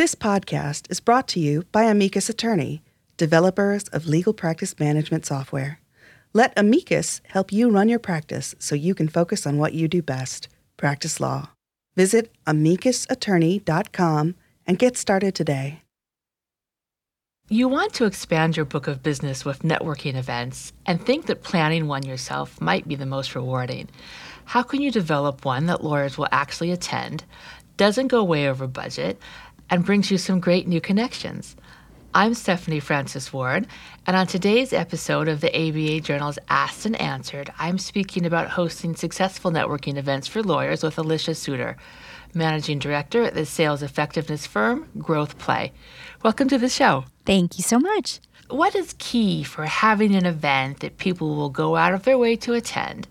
This podcast is brought to you by Amicus Attorney, developers of legal practice management software. Let Amicus help you run your practice so you can focus on what you do best practice law. Visit amicusattorney.com and get started today. You want to expand your book of business with networking events and think that planning one yourself might be the most rewarding. How can you develop one that lawyers will actually attend, doesn't go way over budget, and brings you some great new connections? I'm Stephanie Francis Ward, and on today's episode of the ABA Journal's Asked and Answered, I'm speaking about hosting successful networking events for lawyers with Alicia Suter, Managing Director at the sales effectiveness firm GrowthPlay. Welcome to the show. Thank you so much. What is key for having an event that people will go out of their way to attend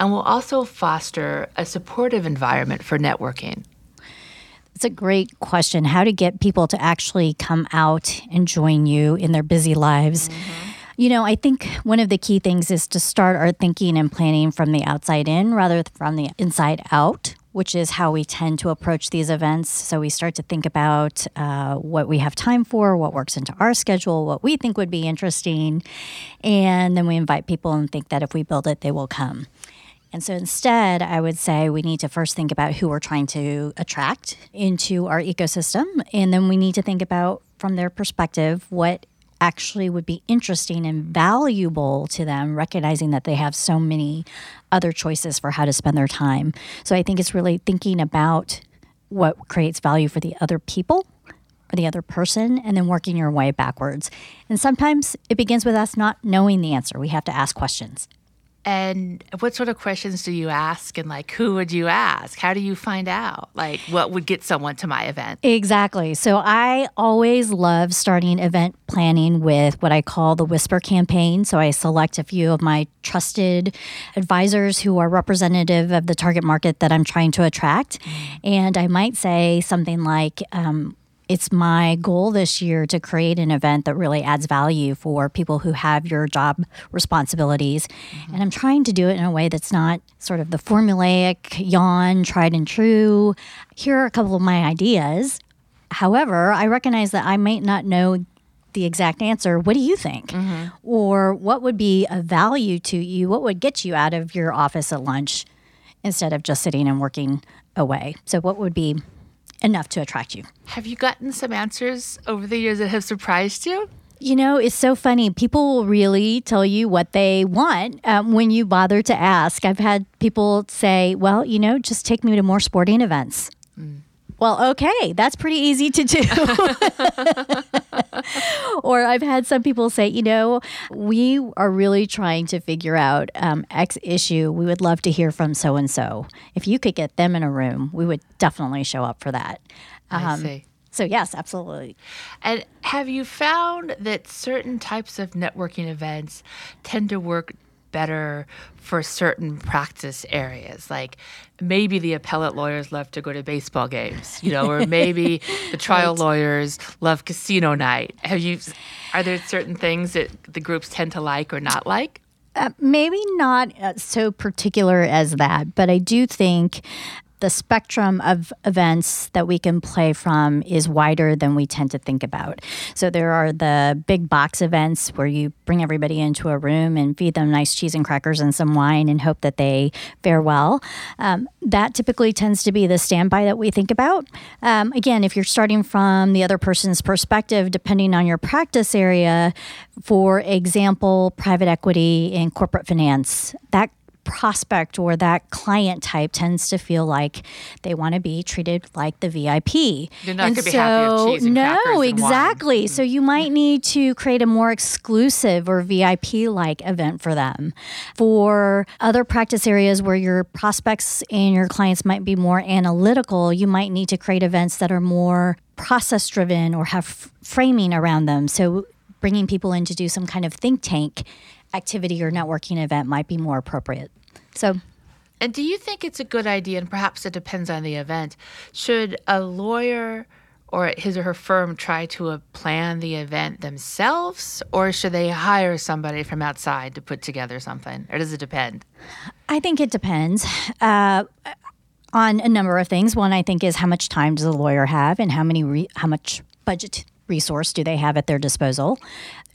and will also foster a supportive environment for networking? It's a great question. How to get people to actually come out and join you in their busy lives. Mm-hmm. You know, I think one of the key things is to start our thinking and planning from the outside in rather than from the inside out which is how we tend to approach these events. So we start to think about uh, what we have time for, what works into our schedule, what we think would be interesting, and then we invite people and think that if we build it, they will come. And so instead, I would say we need to first think about who we're trying to attract into our ecosystem. And then we need to think about, from their perspective, what actually would be interesting and valuable to them, recognizing that they have so many other choices for how to spend their time. So I think it's really thinking about what creates value for the other people or the other person and then working your way backwards. And sometimes it begins with us not knowing the answer. We have to ask questions. And what sort of questions do you ask? And like, who would you ask? How do you find out? Like, what would get someone to my event? Exactly. So I always love starting event planning with what I call the whisper campaign. So I select a few of my trusted advisors who are representative of the target market that I'm trying to attract. Mm. And I might say something like, um, it's my goal this year to create an event that really adds value for people who have your job responsibilities. Mm-hmm. And I'm trying to do it in a way that's not sort of the formulaic, yawn, tried and true. Here are a couple of my ideas. However, I recognize that I might not know the exact answer. What do you think? Mm-hmm. Or what would be a value to you? What would get you out of your office at lunch instead of just sitting and working away? So, what would be enough to attract you. Have you gotten some answers over the years that have surprised you? You know, it's so funny. People will really tell you what they want um, when you bother to ask. I've had people say, well, you know, just take me to more sporting events. Mm. Well, okay, that's pretty easy to do. or I've had some people say, you know, we are really trying to figure out um, X issue. We would love to hear from so and so. If you could get them in a room, we would definitely show up for that. Um, I see. So, yes, absolutely. And have you found that certain types of networking events tend to work better for certain practice areas. Like maybe the appellate lawyers love to go to baseball games, you know, or maybe the trial right. lawyers love casino night. Have you? Are there certain things that the groups tend to like or not like? Uh, maybe not uh, so particular as that, but I do think the spectrum of events that we can play from is wider than we tend to think about. So there are the big box events where you bring everybody into a room and feed them nice cheese and crackers and some wine and hope that they fare well. Um, that typically tends to be the standby that we think about. Um, again, if you're starting from the other person's perspective, depending on your practice area, for example, private equity and corporate finance, that prospect or that client type tends to feel like they want to be treated like the VIP. They're not going to be happy with cheese and No, exactly. Mm. So you might need to create a more exclusive or VIP like event for them. For other practice areas where your prospects and your clients might be more analytical, you might need to create events that are more process driven or have framing around them. So bringing people in to do some kind of think tank activity or networking event might be more appropriate. So, and do you think it's a good idea, and perhaps it depends on the event, should a lawyer or his or her firm try to uh, plan the event themselves, or should they hire somebody from outside to put together something, or does it depend? I think it depends. Uh, on a number of things. One, I think, is how much time does a lawyer have, and how many re- how much budget resource do they have at their disposal.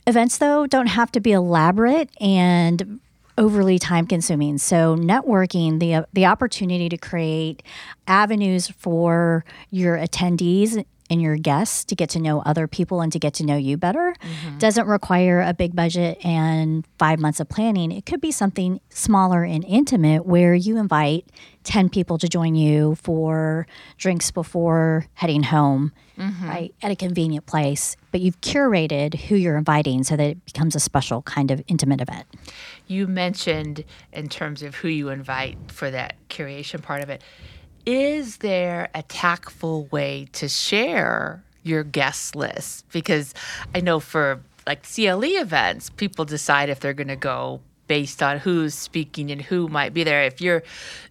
Events, though, don't have to be elaborate and overly time consuming. So networking, the the opportunity to create avenues for your attendees and your guests to get to know other people and to get to know you better mm-hmm. doesn't require a big budget and five months of planning. It could be something smaller and intimate where you invite 10 people to join you for drinks before heading home, mm-hmm. right, at a convenient place. But you've curated who you're inviting so that it becomes a special kind of intimate event. You mentioned in terms of who you invite for that curation part of it is there a tactful way to share your guest list? Because I know for like CLE events, people decide if they're going to go based on who's speaking and who might be there. If you're,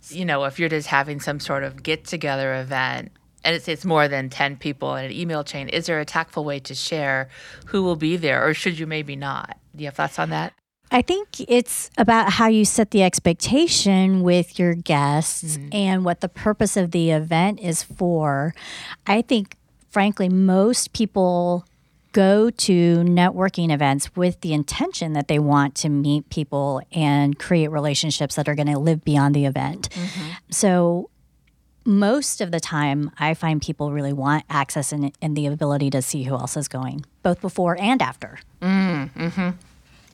you know, if you're just having some sort of get together event and it's, it's more than 10 people in an email chain, is there a tactful way to share who will be there or should you maybe not? Do you have thoughts on that? I think it's about how you set the expectation with your guests mm-hmm. and what the purpose of the event is for. I think, frankly, most people go to networking events with the intention that they want to meet people and create relationships that are going to live beyond the event. Mm-hmm. So, most of the time, I find people really want access and, and, the ability to see who else is going, both before and after. Mm, mm-hmm.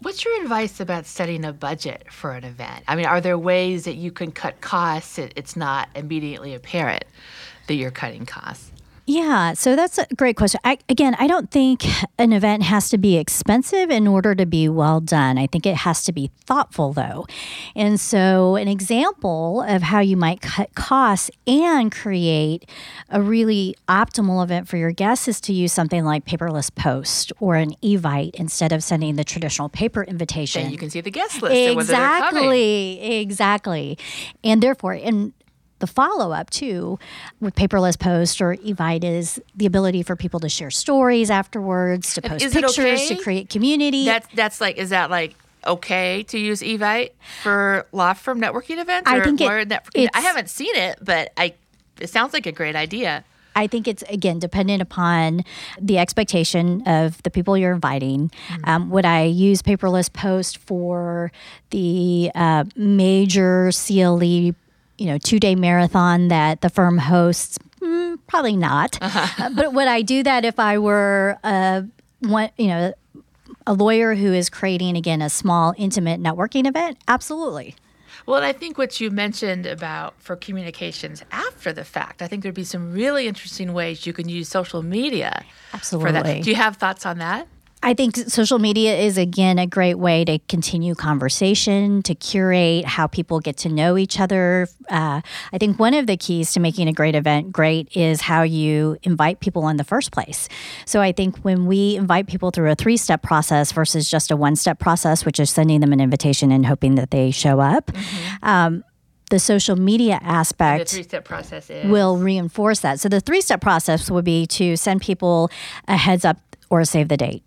What's your advice about setting a budget for an event? I mean, are there ways that you can cut costs? It's not immediately apparent that you're cutting costs. Yeah, so that's a great question. I, again, I don't think an event has to be expensive in order to be well done. I think it has to be thoughtful, though. And so, an example of how you might cut costs and create a really optimal event for your guests is to use something like paperless post or an evite instead of sending the traditional paper invitation. Then you can see the guest list. Exactly, exactly. And therefore, and the follow up too with paperless post or Evite is the ability for people to share stories afterwards, to post is pictures, okay? to create community. That's that's like is that like okay to use Evite for law firm networking events? I think it, I haven't seen it, but I it sounds like a great idea. I think it's again dependent upon the expectation of the people you're inviting. Mm-hmm. Um, would I use paperless post for the uh, major CLE you know two day marathon that the firm hosts? Mm, probably not. Uh-huh. but would I do that if I were a one you know a lawyer who is creating again a small intimate networking event? Absolutely. Well, I think what you mentioned about for communications after the fact, I think there'd be some really interesting ways you can use social media. Absolutely. For that. Do you have thoughts on that? I think social media is again a great way to continue conversation, to curate how people get to know each other. Uh, I think one of the keys to making a great event great is how you invite people in the first place. So I think when we invite people through a three step process versus just a one step process, which is sending them an invitation and hoping that they show up. Mm-hmm. Um, the social media aspect three-step process is. will reinforce that. So the three-step process would be to send people a heads up or save the date.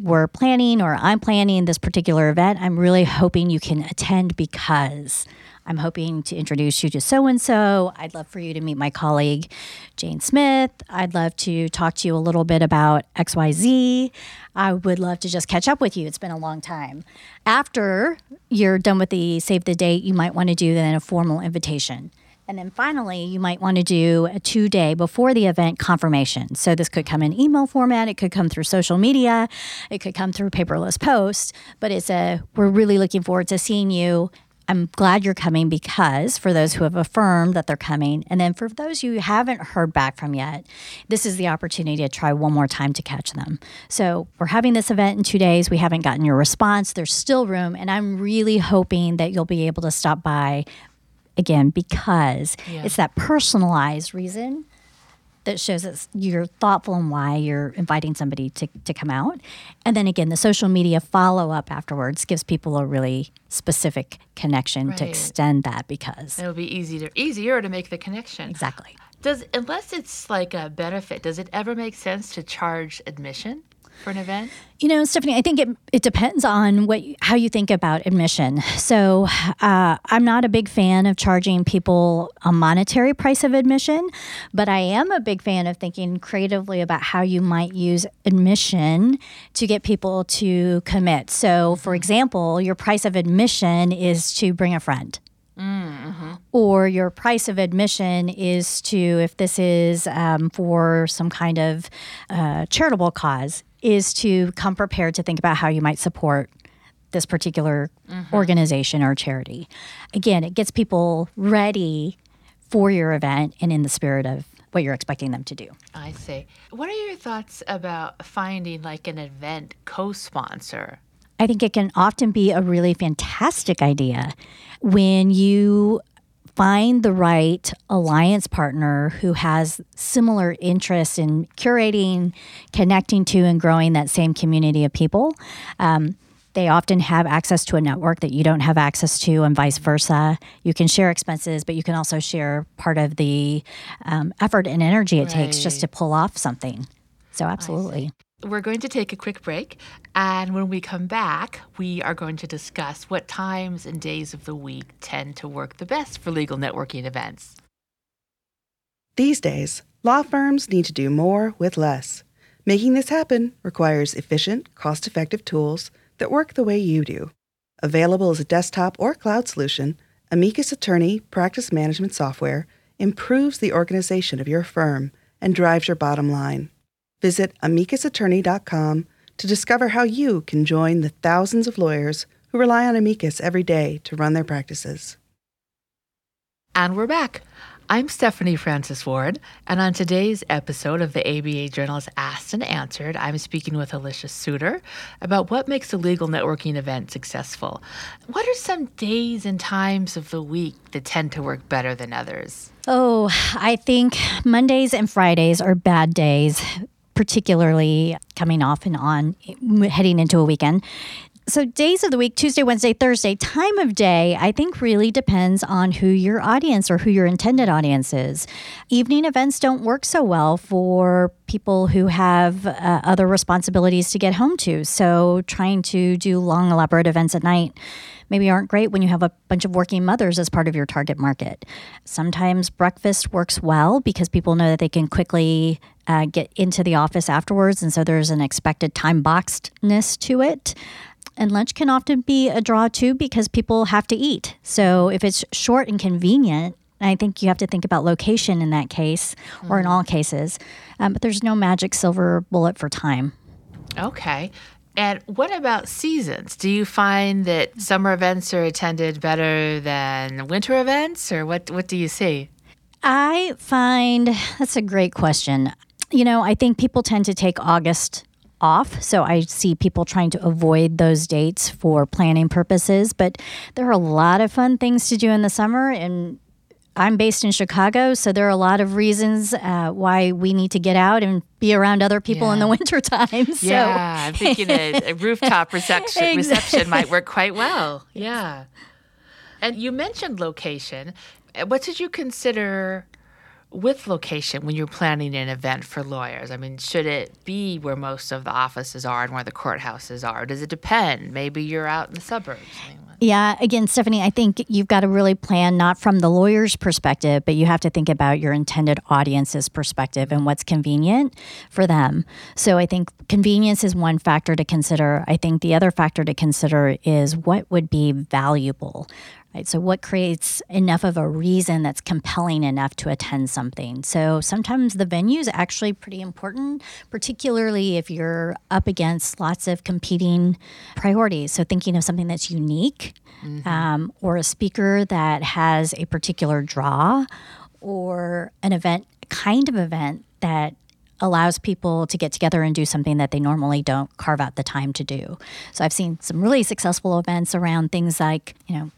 We're planning or I'm planning this particular event. I'm really hoping you can attend because I'm hoping to introduce you to so and so. I'd love for you to meet my colleague, Jane Smith. I'd love to talk to you a little bit about XYZ. I would love to just catch up with you. It's been a long time. After you're done with the save the date, you might want to do then a formal invitation. And then finally, you might want to do a two day before the event confirmation. So this could come in email format, it could come through social media, it could come through paperless post, but it's a we're really looking forward to seeing you. I'm glad you're coming because for those who have affirmed that they're coming, and then for those you haven't heard back from yet, this is the opportunity to try one more time to catch them. So we're having this event in two days. We haven't gotten your response. There's still room, and I'm really hoping that you'll be able to stop by again because yeah. it's that personalized reason that shows that you're thoughtful and why you're inviting somebody to, to come out. And then again, the social media follow up afterwards gives people a really specific connection right. to extend that because it'll be easy to, easier to make the connection. Exactly. Does unless it's like a benefit, does it ever make sense to charge admission? For an event? You know, Stephanie, I think it, it depends on what how you think about admission. So, uh, I'm not a big fan of charging people a monetary price of admission, but I am a big fan of thinking creatively about how you might use admission to get people to commit. So, for example, your price of admission is to bring a friend. Mm-hmm. Or your price of admission is to, if this is um, for some kind of uh, charitable cause, is to come prepared to think about how you might support this particular mm-hmm. organization or charity. Again, it gets people ready for your event and in the spirit of what you're expecting them to do. I see. What are your thoughts about finding like an event co sponsor? I think it can often be a really fantastic idea when you find the right alliance partner who has similar interests in curating, connecting to, and growing that same community of people. Um, they often have access to a network that you don't have access to, and vice versa. You can share expenses, but you can also share part of the um, effort and energy it right. takes just to pull off something. So, absolutely we're going to take a quick break. And when we come back, we are going to discuss what times and days of the week tend to work the best for legal networking events. These days, law firms need to do more with less. Making this happen requires efficient, cost effective tools that work the way you do. Available as a desktop or cloud solution, Amicus Attorney Practice Management Software improves the organization of your firm and drives your bottom line. Visit amicusattorney.com to discover how you can join the thousands of lawyers who rely on Amicus every day to run their practices. And we're back. I'm Stephanie Francis Ward, and on today's episode of the ABA Journal's Asked and Answered, I'm speaking with Alicia Suter about what makes a legal networking event successful. What are some days and times of the week that tend to work better than others? Oh, I think Mondays and Fridays are bad days particularly coming off and on, heading into a weekend. So, days of the week, Tuesday, Wednesday, Thursday, time of day, I think really depends on who your audience or who your intended audience is. Evening events don't work so well for people who have uh, other responsibilities to get home to. So, trying to do long, elaborate events at night maybe aren't great when you have a bunch of working mothers as part of your target market. Sometimes breakfast works well because people know that they can quickly uh, get into the office afterwards, and so there's an expected time boxedness to it. And lunch can often be a draw too because people have to eat. So if it's short and convenient, I think you have to think about location in that case, mm-hmm. or in mm-hmm. all cases. Um, but there's no magic silver bullet for time. Okay. And what about seasons? Do you find that summer events are attended better than winter events, or what, what do you see? I find that's a great question. You know, I think people tend to take August off. So I see people trying to avoid those dates for planning purposes. But there are a lot of fun things to do in the summer. And I'm based in Chicago, so there are a lot of reasons uh, why we need to get out and be around other people yeah. in the wintertime. So. Yeah, I'm thinking a, a rooftop reception, reception might work quite well. Yeah. And you mentioned location. What did you consider with location when you're planning an event for lawyers? I mean, should it be where most of the offices are and where the courthouses are? Does it depend? Maybe you're out in the suburbs. Yeah, again, Stephanie, I think you've got to really plan not from the lawyer's perspective, but you have to think about your intended audience's perspective and what's convenient for them. So I think convenience is one factor to consider. I think the other factor to consider is what would be valuable, Right? So, what creates enough of a reason that's compelling enough to attend something? So, sometimes the venue is actually pretty important, particularly if you're up against lots of competing priorities. So, thinking of something that's unique mm-hmm. um, or a speaker that has a particular draw or an event, kind of event that allows people to get together and do something that they normally don't carve out the time to do. So I've seen some really successful events around things like, you know,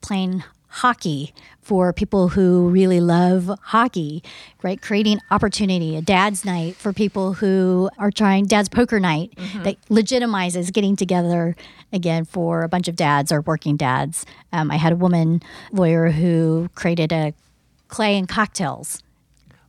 playing hockey for people who really love hockey, right? Creating opportunity, a dad's night for people who are trying, dad's poker night mm-hmm. that legitimizes getting together again for a bunch of dads or working dads. Um, I had a woman lawyer who created a clay and cocktails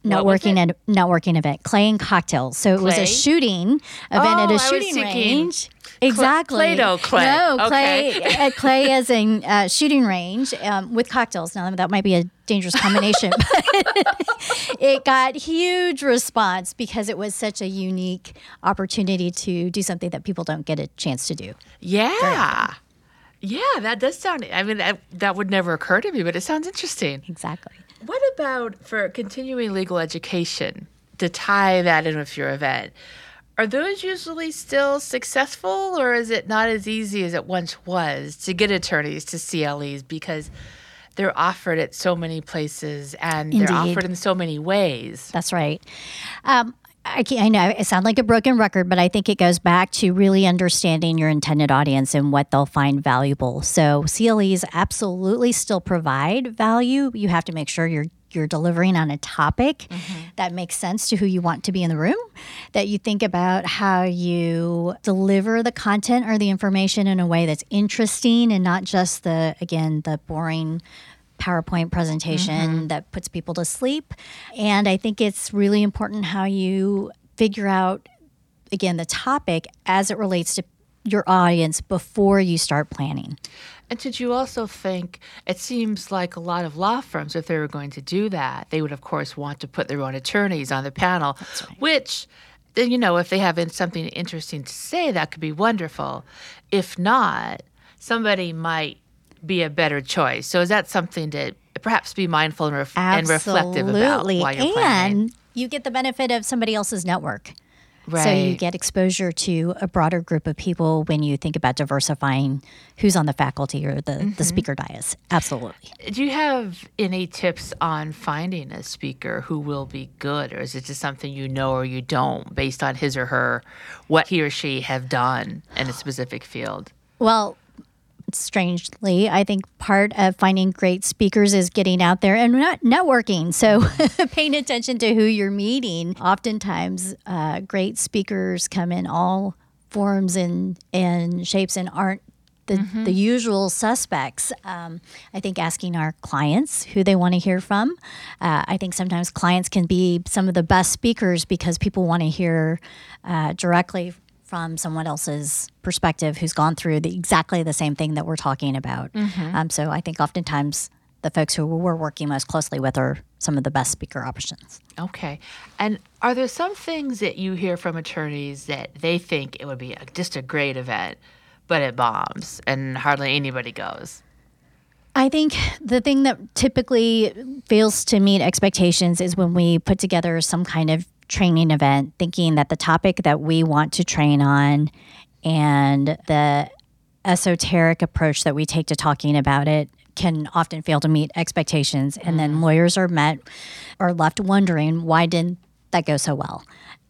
networking and networking event, Clay and Cocktails. So it was a shooting event Oh, at a was shooting range. Exactly. Play-Doh clay. No, clay. uh, clay as in uh, shooting range um, with cocktails. Now that might be a dangerous combination, but it got huge response because it was such a unique opportunity to do something that people don't get a chance to do. Yeah. Yeah, that does sound. I mean, that, that would never occur to me, but it sounds interesting. Exactly. What about for continuing legal education to tie that in with your event? Are those usually still successful, or is it not as easy as it once was to get attorneys to CLEs because they're offered at so many places and they're offered in so many ways? That's right. Um, I, I know it sounds like a broken record, but I think it goes back to really understanding your intended audience and what they'll find valuable. So CLEs absolutely still provide value. You have to make sure you're you're delivering on a topic mm-hmm. that makes sense to who you want to be in the room. That you think about how you deliver the content or the information in a way that's interesting and not just the again the boring PowerPoint presentation mm-hmm. that puts people to sleep. And I think it's really important how you figure out, again, the topic as it relates to your audience before you start planning. And did you also think it seems like a lot of law firms, if they were going to do that, they would of course want to put their own attorneys on the panel, which then you know if they have something interesting to say, that could be wonderful. If not, somebody might be a better choice. So is that something to perhaps be mindful and, ref- and reflective about while you're planning? And you get the benefit of somebody else's network. Right. So you get exposure to a broader group of people when you think about diversifying who's on the faculty or the, Mm-hmm. the speaker dais. Absolutely. Do you have any tips on finding a speaker who will be good, or is it just something you know or you don't based on his or her, what he or she have done in a specific field? Well, strangely, I think part of finding great speakers is getting out there and not networking. So, paying attention to who you're meeting. Oftentimes, uh, great speakers come in all forms and, and shapes and aren't the, the usual suspects. Um, I think asking our clients who they want to hear from. Uh, I think sometimes clients can be some of the best speakers because people want to hear uh, directly from someone else's perspective who's gone through the, exactly the same thing that we're talking about. Um, so I think oftentimes the folks who we're working most closely with are some of the best speaker options. Okay. And are there some things that you hear from attorneys that they think it would be a, just a great event, but it bombs and hardly anybody goes? I think the thing that typically fails to meet expectations is when we put together some kind of training event thinking that the topic that we want to train on and the esoteric approach that we take to talking about it can often fail to meet expectations. And then mm. lawyers are met are left wondering why didn't that go so well?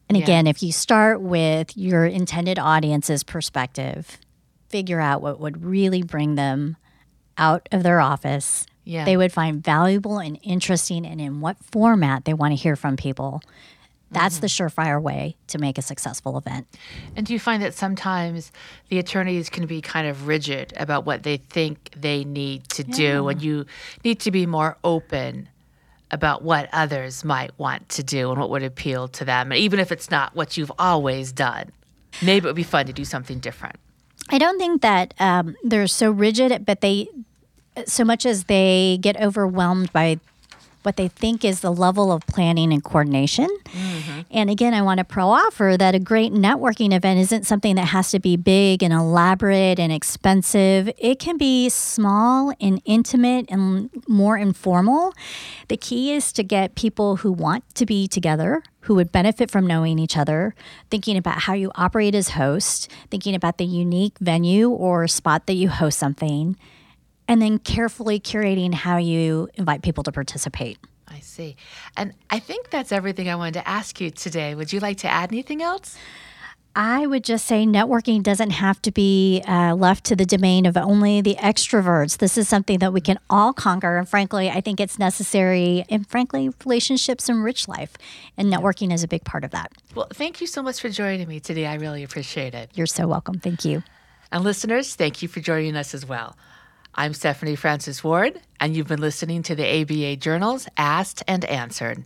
And again if you start with your intended audience's perspective figure out what would really bring them out of their office. Yeah. they would find valuable and interesting and in what format they want to hear from people that's the surefire way to make a successful event And do you find that sometimes the attorneys can be kind of rigid about what they think they need to do, and you need to be more open about what others might want to do and what would appeal to them, and even if it's not what you've always done? Maybe it would be fun to do something different. I don't think that um, they're so rigid, but they, so much as they get overwhelmed by what they think is the level of planning and coordination. Mm-hmm. And again, I want to pro offer that a great networking event isn't something that has to be big and elaborate and expensive. It can be small and intimate and more informal. The key is to get people who want to be together, who would benefit from knowing each other, thinking about how you operate as host, thinking about the unique venue or spot that you host something, and then carefully curating how you invite people to participate. I see. And I think that's everything I wanted to ask you today. Would you like to add anything else? I would just say networking doesn't have to be uh, left to the domain of only the extroverts. This is something that we can all conquer. And frankly, I think it's necessary. And frankly, relationships enrich life. And networking is a big part of that. Well, thank you so much for joining me today. I really appreciate it. You're so welcome. Thank you. And listeners, thank you for joining us as well. I'm Stephanie Francis Ward, and you've been listening to the ABA Journal's Asked and Answered.